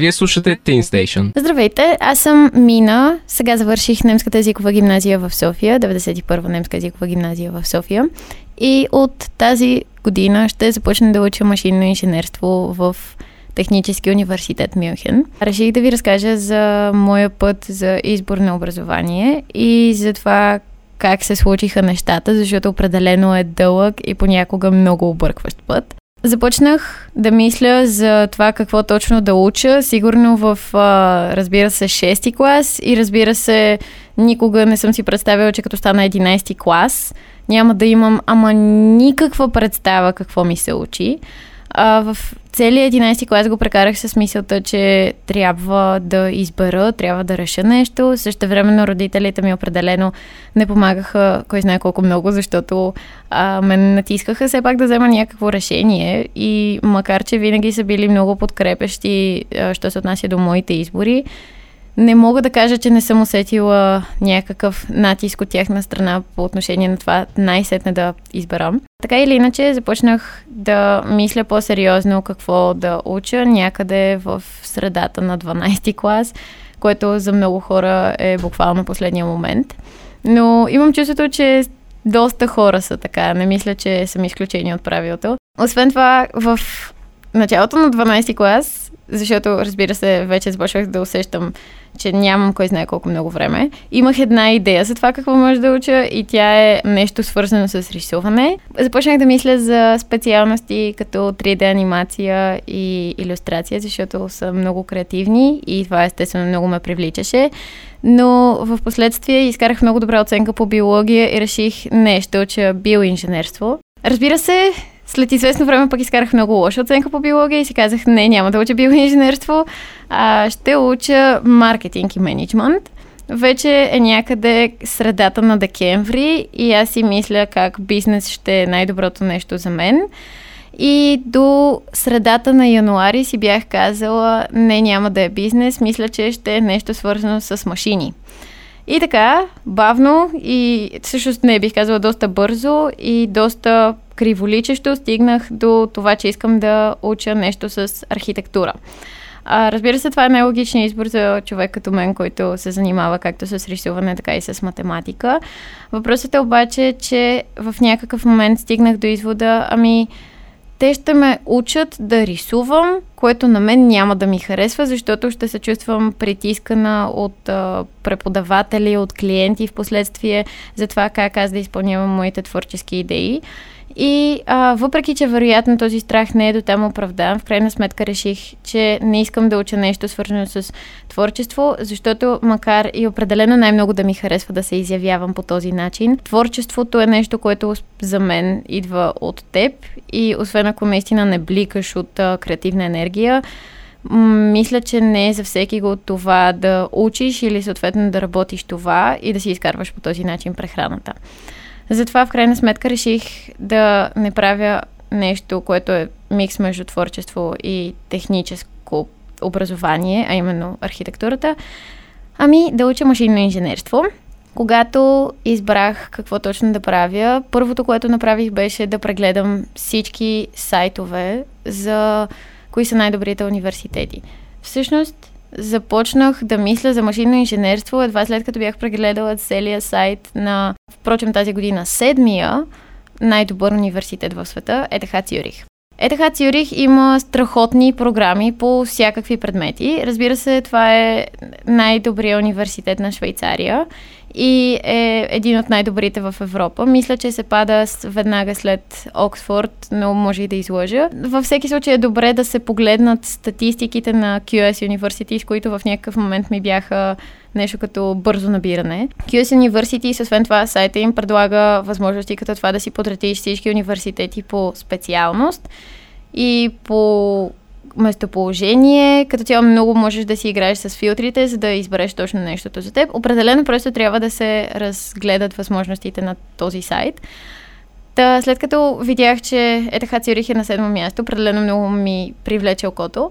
Вие слушате Teen Station. Здравейте, аз съм Мина. Сега завърших немската езикова гимназия в София, 91-а немска езикова гимназия в София. И от тази година ще започна да уча машинно инженерство в Технически университет Мюнхен. Реших да ви разкажа за моя път за избор на образование и за това как се случиха нещата, защото определено е дълъг и понякога много объркващ път. Започнах да мисля за това какво точно да уча, сигурно в, разбира се, 6 клас и разбира се, никога не съм си представила, че като стана 11 клас, няма да имам ама никаква представа какво ми се учи. А, в целият 11 клас го прекарах с мисълта, че трябва да избера, трябва да реша нещо. Също времено родителите ми определено не помагаха кой знае колко много, защото а, ме натискаха все пак да взема някакво решение и макар, че винаги са били много подкрепещи, а, що се отнася до моите избори, не мога да кажа, че не съм усетила някакъв натиск от тяхна страна по отношение на това най-сетне да изберам. Така или иначе започнах да мисля по-сериозно какво да уча някъде в средата на 12 клас, което за много хора е буквално последния момент. Но имам чувството, че доста хора са така. Не мисля, че съм изключение от правилото. Освен това, в началото на 12 клас, защото разбира се, вече започвах да усещам че нямам кой знае колко много време. Имах една идея за това какво може да уча и тя е нещо свързано с рисуване. Започнах да мисля за специалности като 3D анимация и иллюстрация, защото са много креативни и това естествено много ме привличаше. Но в последствие изкарах много добра оценка по биология и реших не, ще уча биоинженерство. Разбира се, след известно време пък изкарах много лоша оценка по биология и си казах, не, няма да уча биоинженерство, а ще уча маркетинг и менеджмент. Вече е някъде средата на декември и аз си мисля как бизнес ще е най-доброто нещо за мен. И до средата на януари си бях казала, не, няма да е бизнес, мисля, че ще е нещо свързано с машини. И така, бавно и всъщност не бих казала доста бързо и доста криволичещо стигнах до това, че искам да уча нещо с архитектура. А, разбира се, това е най-логичният избор за човек като мен, който се занимава както с рисуване, така и с математика. Въпросът е обаче, че в някакъв момент стигнах до извода, ами, те ще ме учат да рисувам, което на мен няма да ми харесва, защото ще се чувствам притискана от а, преподаватели, от клиенти в последствие за това как аз да изпълнявам моите творчески идеи. И а, въпреки, че вероятно този страх не е до там оправдан, в крайна сметка реших, че не искам да уча нещо свързано с творчество, защото макар и определено най-много да ми харесва да се изявявам по този начин, творчеството е нещо, което за мен идва от теб и освен ако наистина не бликаш от а, креативна енергия, мисля, че не е за всеки го това да учиш или съответно да работиш това и да си изкарваш по този начин прехраната. Затова в крайна сметка реших да не правя нещо, което е микс между творчество и техническо образование, а именно архитектурата, ами да уча машинно инженерство. Когато избрах какво точно да правя, първото, което направих беше да прегледам всички сайтове за кои са най-добрите университети. Всъщност, започнах да мисля за машинно инженерство едва след като бях прегледала целия сайт на, впрочем тази година, седмия най-добър университет в света, ЕТХ Цюрих. ЕТХ Цюрих има страхотни програми по всякакви предмети. Разбира се, това е най-добрият университет на Швейцария и е един от най-добрите в Европа. Мисля, че се пада веднага след Оксфорд, но може и да излъжа. Във всеки случай е добре да се погледнат статистиките на QS University, с които в някакъв момент ми бяха нещо като бързо набиране. QS University, освен това, сайта им предлага възможности като това да си подратиш всички университети по специалност и по местоположение. Като цяло много можеш да си играеш с филтрите, за да избереш точно нещото за теб. Определено просто трябва да се разгледат възможностите на този сайт. Та, след като видях, че ЕТХ Цюрих е на седмо място, определено много ми привлече окото,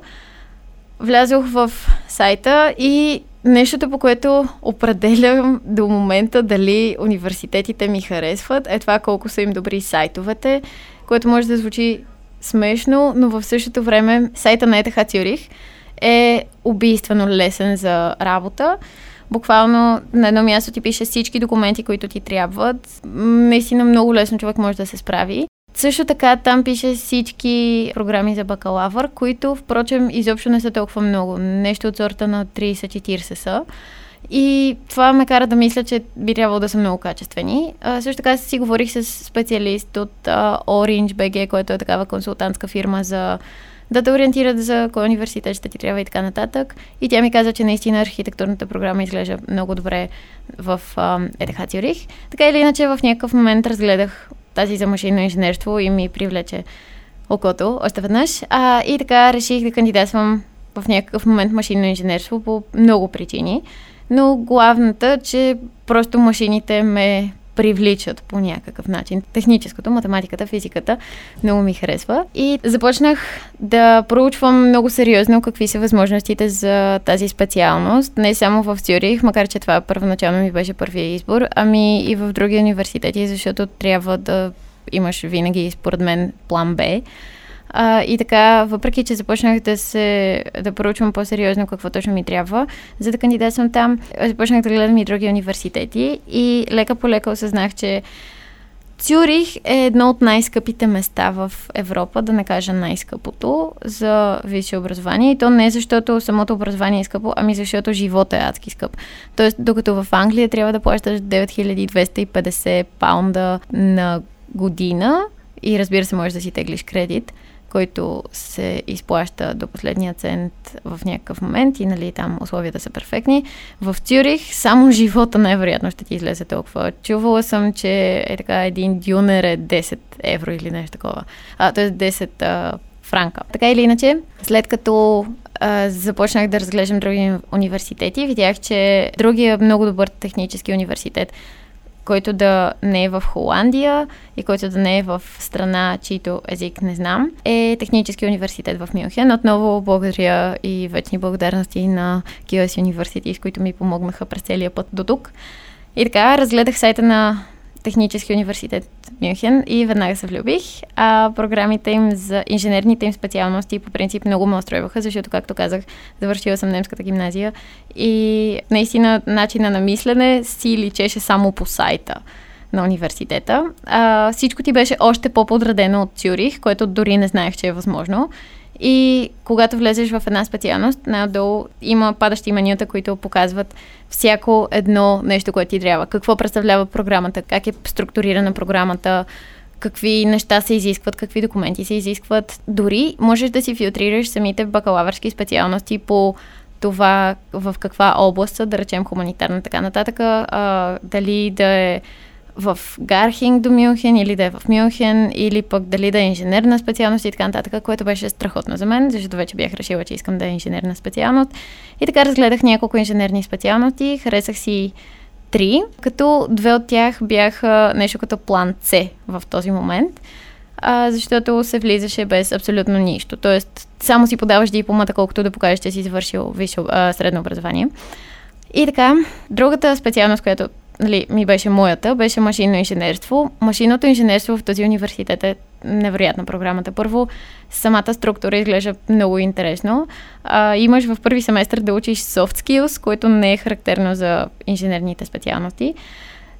влязох в сайта и нещото, по което определям до момента дали университетите ми харесват, е това колко са им добри сайтовете, което може да звучи смешно, но в същото време сайта на Етаха Цюрих е убийствено лесен за работа. Буквално на едно място ти пише всички документи, които ти трябват. Наистина много лесно човек може да се справи. Също така там пише всички програми за бакалавър, които впрочем изобщо не са толкова много. Нещо от сорта на 30-40 са. И това ме кара да мисля, че би трябвало да са много качествени. А, също така си говорих с специалист от а, Orange BG, който е такава консултантска фирма за да те ориентират за кой университет ще ти трябва и така нататък. И тя ми каза, че наистина архитектурната програма изглежда много добре в ЕТХ Цюрих. Така или иначе в някакъв момент разгледах тази за машинно инженерство и ми привлече окото още веднъж. А, и така реших да кандидатствам в някакъв момент машинно инженерство по много причини. Но главната, че просто машините ме привличат по някакъв начин. Техническото, математиката, физиката много ми харесва. И започнах да проучвам много сериозно какви са възможностите за тази специалност. Не само в Цюрих, макар че това първоначално ми беше първия избор, ами и в други университети, защото трябва да имаш винаги, според мен, план Б. А, и така, въпреки че започнах да се да проучвам по-сериозно какво точно ми трябва, за да кандидатствам там, започнах да гледам и други университети и лека по лека осъзнах, че Цюрих е едно от най-скъпите места в Европа, да не кажа най-скъпото за висше образование. И то не защото самото образование е скъпо, ами защото живота е адски скъп. Тоест, докато в Англия трябва да плащаш 9250 паунда на година и разбира се, можеш да си теглиш кредит който се изплаща до последния цент в някакъв момент и нали, там условията са перфектни. В Цюрих само живота най-вероятно ще ти излезе толкова. Чувала съм, че е така един дюнер е 10 евро или нещо такова. А, т.е. 10 а, франка. Така или иначе, след като а, започнах да разглеждам други университети, видях, че другия много добър технически университет който да не е в Холандия и който да не е в страна, чийто език не знам, е Технически университет в Мюнхен. Отново благодаря и вечни благодарности на QS University, с които ми помогнаха през целия път до тук. И така, разгледах сайта на Технически университет Мюнхен и веднага се влюбих. А програмите им за инженерните им специалности по принцип много ме устройваха, защото, както казах, завършила съм немската гимназия и наистина начина на мислене си личеше само по сайта на университета. А, всичко ти беше още по-подредено от Цюрих, което дори не знаех, че е възможно. И когато влезеш в една специалност, най-долу има падащи менюта, които показват всяко едно нещо, което ти трябва. Какво представлява програмата, как е структурирана програмата, какви неща се изискват, какви документи се изискват. Дори можеш да си филтрираш самите бакалавърски специалности по това в каква област са, да речем хуманитарна, така нататък, а, дали да е в Гархинг до Мюнхен или да е в Мюнхен или пък дали да е инженерна специалност и така нататък, което беше страхотно за мен, защото вече бях решила, че искам да е инженерна специалност. И така разгледах няколко инженерни специалности, харесах си три, като две от тях бяха нещо като план С в този момент, а, защото се влизаше без абсолютно нищо. Тоест, само си подаваш дипломата, колкото да покажеш, че си завършил висше, а, средно образование. И така, другата специалност, която нали, ми беше моята, беше машинно инженерство. Машинното инженерство в този университет е невероятна програмата. Първо, самата структура изглежда много интересно. А, имаш в първи семестър да учиш soft skills, което не е характерно за инженерните специалности.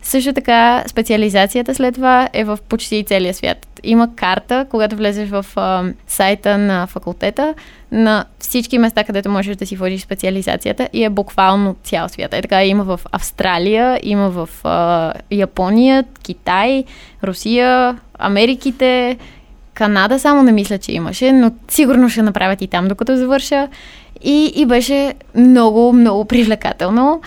Също така, специализацията след това е в почти целия свят. Има карта, когато влезеш в а, сайта на факултета, на всички места, където можеш да си водиш специализацията и е буквално цял свят. Е така има в Австралия, има в а, Япония, Китай, Русия, Америките, Канада само не мисля, че имаше, но сигурно ще направят и там, докато завърша. И, и беше много, много привлекателно.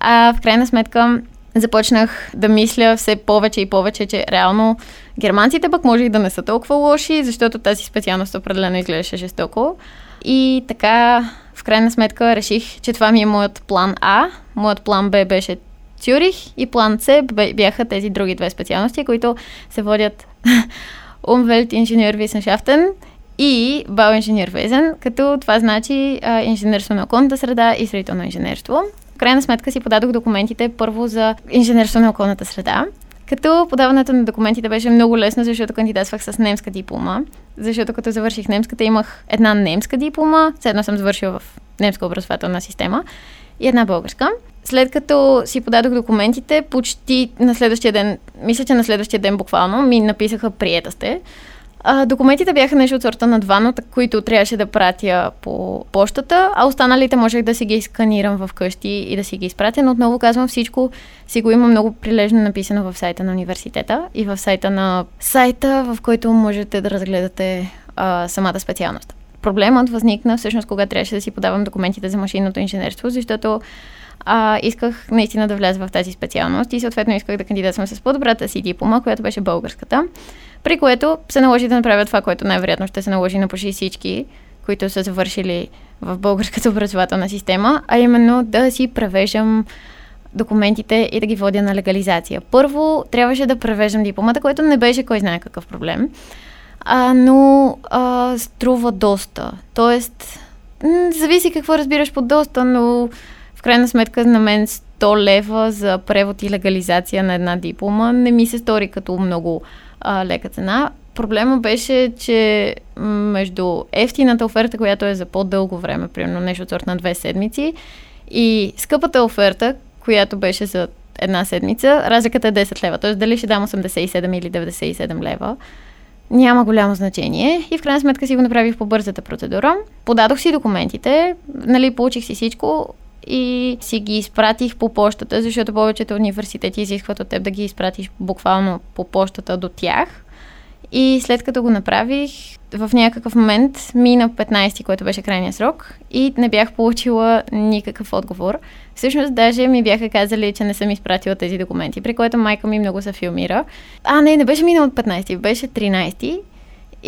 А в крайна сметка започнах да мисля все повече и повече, че реално германците пък може и да не са толкова лоши, защото тази специалност определено изглеждаше жестоко. И така, в крайна сметка, реших, че това ми е моят план А. Моят план Б беше Цюрих и план С бяха тези други две специалности, които се водят Umwelt Ingenieurwissenschaften и Bauingenieurwesen, като това значи а, инженерство на околната среда и строително инженерство крайна сметка си подадох документите първо за инженерство на околната среда. Като подаването на документите беше много лесно, защото кандидатствах с немска диплома. Защото като завърших немската, имах една немска диплома, все едно съм завършила в немска образователна система и една българска. След като си подадох документите, почти на следващия ден, мисля, че на следващия ден буквално, ми написаха приета сте. А, документите бяха нещо от сорта на два, но които трябваше да пратя по почтата, а останалите можех да си ги сканирам в къщи и да си ги изпратя, но отново казвам всичко си го има много прилежно написано в сайта на университета и в сайта на сайта, в който можете да разгледате а, самата специалност. Проблемът възникна всъщност, когато трябваше да си подавам документите за машинното инженерство, защото а, исках наистина да вляза в тази специалност и съответно исках да кандидатствам с по-добрата си диплома, която беше българската, при което се наложи да направя това, което най-вероятно ще се наложи на почти всички, които са завършили в българската образователна система, а именно да си превеждам документите и да ги водя на легализация. Първо трябваше да превеждам дипломата, което не беше кой знае какъв проблем, а, но а, струва доста. Тоест, зависи какво разбираш под доста, но в крайна сметка на мен 100 лева за превод и легализация на една диплома не ми се стори като много а, лека цена. Проблема беше, че между ефтината оферта, която е за по-дълго време, примерно нещо от сорт на две седмици, и скъпата оферта, която беше за една седмица, разликата е 10 лева. Т.е. дали ще дам 87 или 97 лева, няма голямо значение. И в крайна сметка си го направих по бързата процедура. Подадох си документите, нали, получих си всичко и си ги изпратих по почтата, защото повечето университети изискват от теб да ги изпратиш буквално по почтата до тях. И след като го направих, в някакъв момент мина 15, който беше крайния срок и не бях получила никакъв отговор. Всъщност даже ми бяха казали, че не съм изпратила тези документи, при което майка ми много се филмира. А, не, не беше минал от 15, беше 13.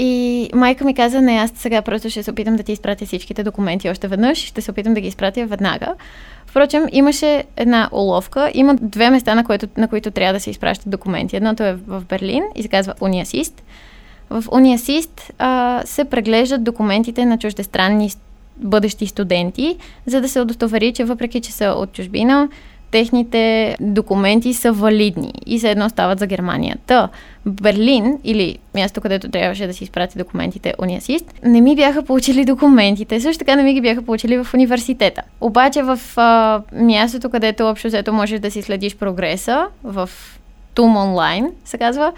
И майка ми каза, не, аз сега просто ще се опитам да ти изпратя всичките документи още веднъж, ще се опитам да ги изпратя веднага. Впрочем, имаше една уловка. Има две места, на, което, на които трябва да се изпращат документи. Едното е в Берлин и се казва Униасист. В Униасист а, се преглеждат документите на чуждестранни бъдещи студенти, за да се удостовери, че въпреки, че са от чужбина, техните документи са валидни и за едно стават за Германия. Та, Берлин, или място, където трябваше да си изпрати документите Униасист, не ми бяха получили документите. Също така не ми ги бяха получили в университета. Обаче в а, мястото, където общо взето можеш да си следиш прогреса, в Тум онлайн, се казва,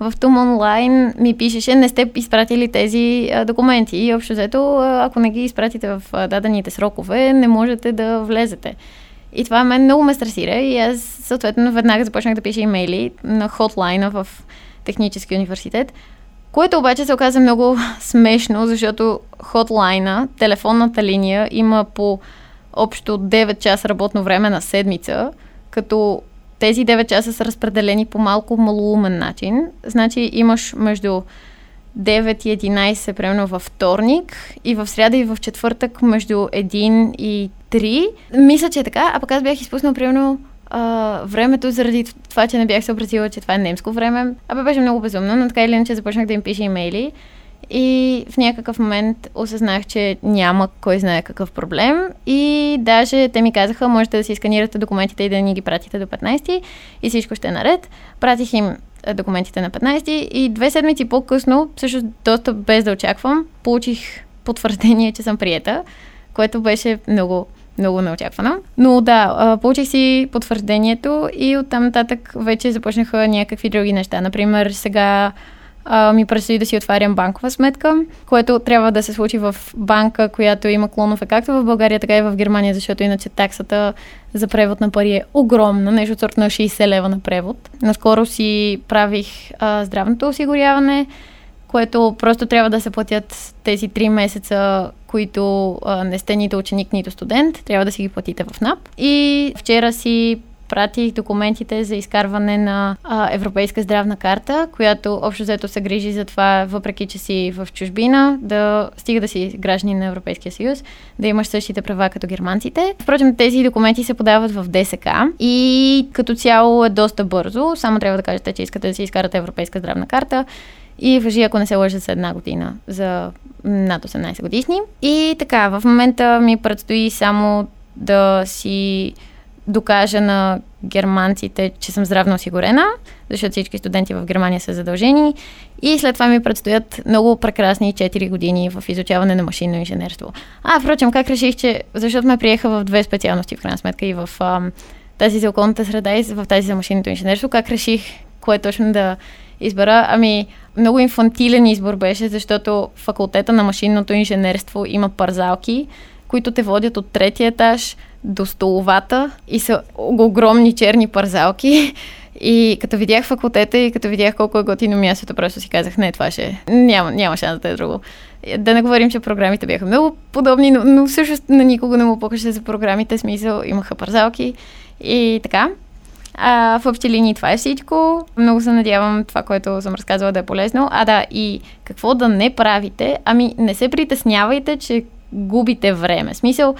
в Тум онлайн ми пишеше, не сте изпратили тези а, документи и общо взето, ако не ги изпратите в а, дадените срокове, не можете да влезете. И това мен много ме стресира и аз съответно веднага започнах да пиша имейли на хотлайна в Технически университет, което обаче се оказа много смешно, защото хотлайна, телефонната линия, има по общо 9 часа работно време на седмица, като тези 9 часа са разпределени по малко малоумен начин. Значи имаш между 9 и 11, примерно във вторник, и в сряда и в четвъртък между 1 и 3. Мисля, че е така, а пък аз бях изпуснал, примерно, а, времето заради това, че не бях съобразила, че това е немско време. Абе беше много безумно, но така или иначе започнах да им пиша имейли. И в някакъв момент осъзнах, че няма кой знае какъв проблем. И даже те ми казаха, можете да си сканирате документите и да ни ги пратите до 15 и всичко ще е наред. Пратих им документите на 15 и две седмици по-късно, също доста без да очаквам, получих потвърждение, че съм приета, което беше много много неочаквано. Но да, получих си потвърждението и оттам нататък вече започнаха някакви други неща. Например, сега ми предстои да си отварям банкова сметка, което трябва да се случи в банка, която има клонове както в България, така и в Германия, защото иначе таксата за превод на пари е огромна, нещо от сорта на 60 лева на превод. Наскоро си правих а, здравното осигуряване, което просто трябва да се платят тези 3 месеца, които а, не сте нито ученик, нито студент, трябва да си ги платите в НАП. И вчера си пратих документите за изкарване на а, Европейска здравна карта, която общо взето се грижи за това, въпреки че си в чужбина, да стига да си граждани на Европейския съюз, да имаш същите права като германците. Впрочем, тези документи се подават в ДСК и като цяло е доста бързо. Само трябва да кажете, че искате да си изкарате Европейска здравна карта и въжи, ако не се лъжа, за една година за над 18 годишни. И така, в момента ми предстои само да си докажа на германците, че съм здравно осигурена, защото всички студенти в Германия са задължени. И след това ми предстоят много прекрасни 4 години в изучаване на машинно инженерство. А, впрочем, как реших, че... Защото ме приеха в две специалности, в крайна сметка, и в тази за околната среда и в тази за машинното инженерство. Как реших кое точно да избера? Ами, много инфантилен избор беше, защото факултета на машинното инженерство има парзалки, които те водят от третия етаж до столовата и са огромни черни парзалки. И като видях факултета и като видях колко е готино мястото, просто си казах, не, това ще... Няма, няма шанс да е друго. Да не говорим, че програмите бяха много подобни, но, но всъщност на никого не му покаже за програмите, смисъл имаха парзалки и така. А, в общи линии това е всичко. Много се надявам това, което съм разказала да е полезно. А да, и какво да не правите? Ами не се притеснявайте, че губите време. Смисъл,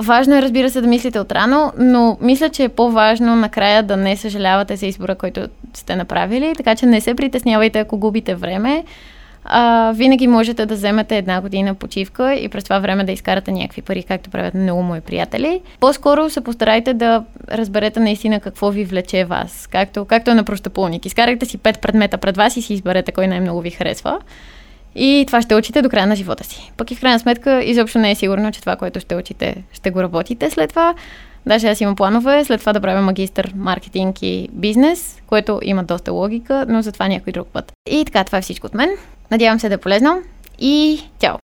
Важно е, разбира се, да мислите отрано, но мисля, че е по-важно накрая да не съжалявате за избора, който сте направили, така че не се притеснявайте, ако губите време. А, винаги можете да вземете една година почивка и през това време да изкарате някакви пари, както правят много мои приятели. По-скоро се постарайте да разберете наистина какво ви влече вас, както, както е на простопулник. Изкарайте си пет предмета пред вас и си изберете кой най-много ви харесва. И това ще учите до края на живота си. Пък и в крайна сметка изобщо не е сигурно, че това, което ще учите, ще го работите след това. Даже аз имам планове след това да правя магистър маркетинг и бизнес, което има доста логика, но за това някой друг път. И така, това е всичко от мен. Надявам се да е полезно и чао!